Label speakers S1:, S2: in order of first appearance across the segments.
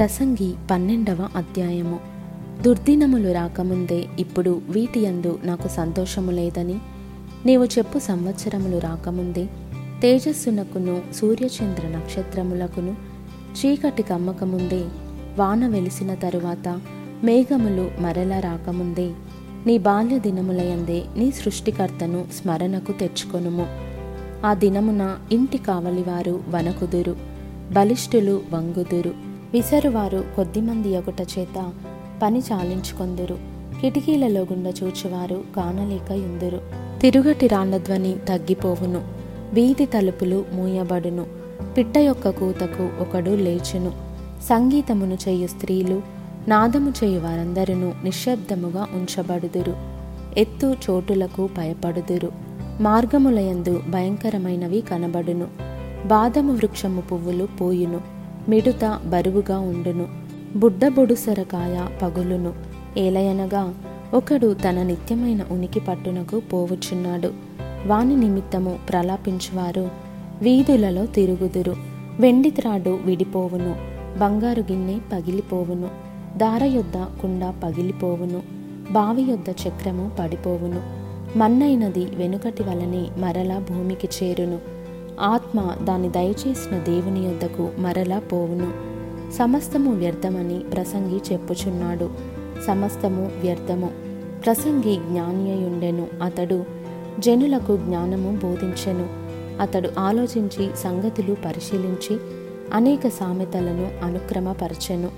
S1: ప్రసంగి పన్నెండవ అధ్యాయము. దుర్దినములు రాకముందే ఇప్పుడు వీటి యందు నాకు సంతోషము లేదని నీవు చెప్పు సంవత్సరములు రాకముందే తేజస్సునకును సూర్యచంద్ర నక్షత్రములకును చీకటి కమ్మకముందే వాన వెలిసిన తరువాత మేఘములు మరల రాకముందే నీ బాల్య దినములయందే నీ సృష్టికర్తను స్మరణకు తెచ్చుకొనుము. ఆ దినమున ఇంటి కావలివారు వనకుదురు బలిష్ఠులు వంగుదురు. విసరువారు కొద్దిమంది ఒకట చేత పని చాలించుకొందురు. కిటికీలలో గుండా చూచువారు కానలేక యుందురు తిరుగటి రాళ్ళ ధ్వని తగ్గిపోవును. వీధి తలుపులు మూయబడును. పిట్ట యొక్క కూతకు ఒకడు లేచును. సంగీతమును చేయు స్త్రీలు నాదము చేయు వారందరూ నిశ్శబ్దముగా ఉంచబడుదురు. ఎత్తు చోటులకు భయపడుదురు. మార్గములయందు భయంకరమైనవి కనబడును. బాదము వృక్షము పువ్వులు పోయును. మిడుత బరువుగా ఉండును. బుడ్డబొడుసరకాయ పగులును. ఏలయనగా ఒకడు తన నిత్యమైన ఉనికి పట్టునకు పోవుచున్నాడు. వాని నిమిత్తము ప్రలాపించువారు వీధులలో తిరుగుదురు. వెండి త్రాడు విడిపోవును. బంగారు గిన్నె పగిలిపోవును. దార యొద్ద కుండ పగిలిపోవును. బావి యొద్ద చక్రము పడిపోవును. మన్నైనది వెనుకటి వలనే మరలా భూమికి చేరును. ఆత్మ దాన్ని దయచేసిన దేవుని యొద్దకు మరలా పోవును. సమస్తము వ్యర్థమని ప్రసంగి చెప్పుచున్నాడు. సమస్తము వ్యర్థము. ప్రసంగి జ్ఞానియుండెను అతడు జనులకు జ్ఞానము బోధించెను. అతడు ఆలోచించి సంగతులు పరిశీలించి అనేక సామెతలను అనుక్రమపరచెను.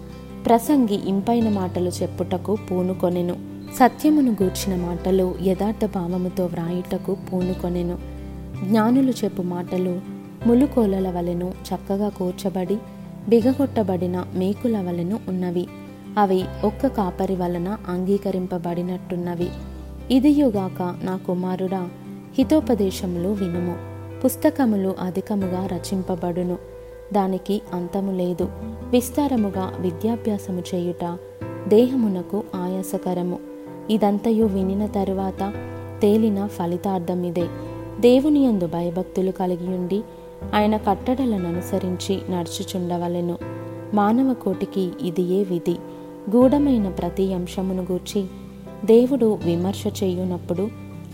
S1: ప్రసంగి ఇంపైన మాటలు చెప్పుటకు పూనుకొనెను. సత్యమును గూర్చిన మాటలు యథార్థ భావముతో వ్రాయుటకు పూనుకొనెను. జ్ఞానులు చెప్పు మాటలు ములుకోలల వలెను చక్కగా కూర్చబడి బిగగొట్టబడిన మేకుల వలెను ఉన్నవి. అవి ఒక్క కాపరి వలన అంగీకరింపబడినట్టున్నవి. ఇదియుగాక నా కుమారుడా హితోపదేశములు వినుము. పుస్తకములు అధికముగా రచింపబడును. దానికి అంతము లేదు. విస్తారముగా విద్యాభ్యాసము చేయుట దేహమునకు ఆయాసకరము. ఇదంతయు వినిన తరువాత తేలిన ఫలితార్థమిదే. దేవుని యందు భయభక్తులు కలిగి ఉండి ఆయన కట్టడలను అనుసరించి నడుచుచుండవలెను. మానవ కోటికి ఇది ఏ విధి? గూఢమైన ప్రతి అంశమును గూర్చి దేవుడు విమర్శ చేయునప్పుడు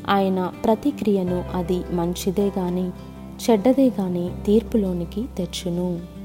S1: ఆయన ప్రతిక్రియను అది మంచిదే గాని చెడ్డదే గాని తీర్పులోనికి తెచ్చును.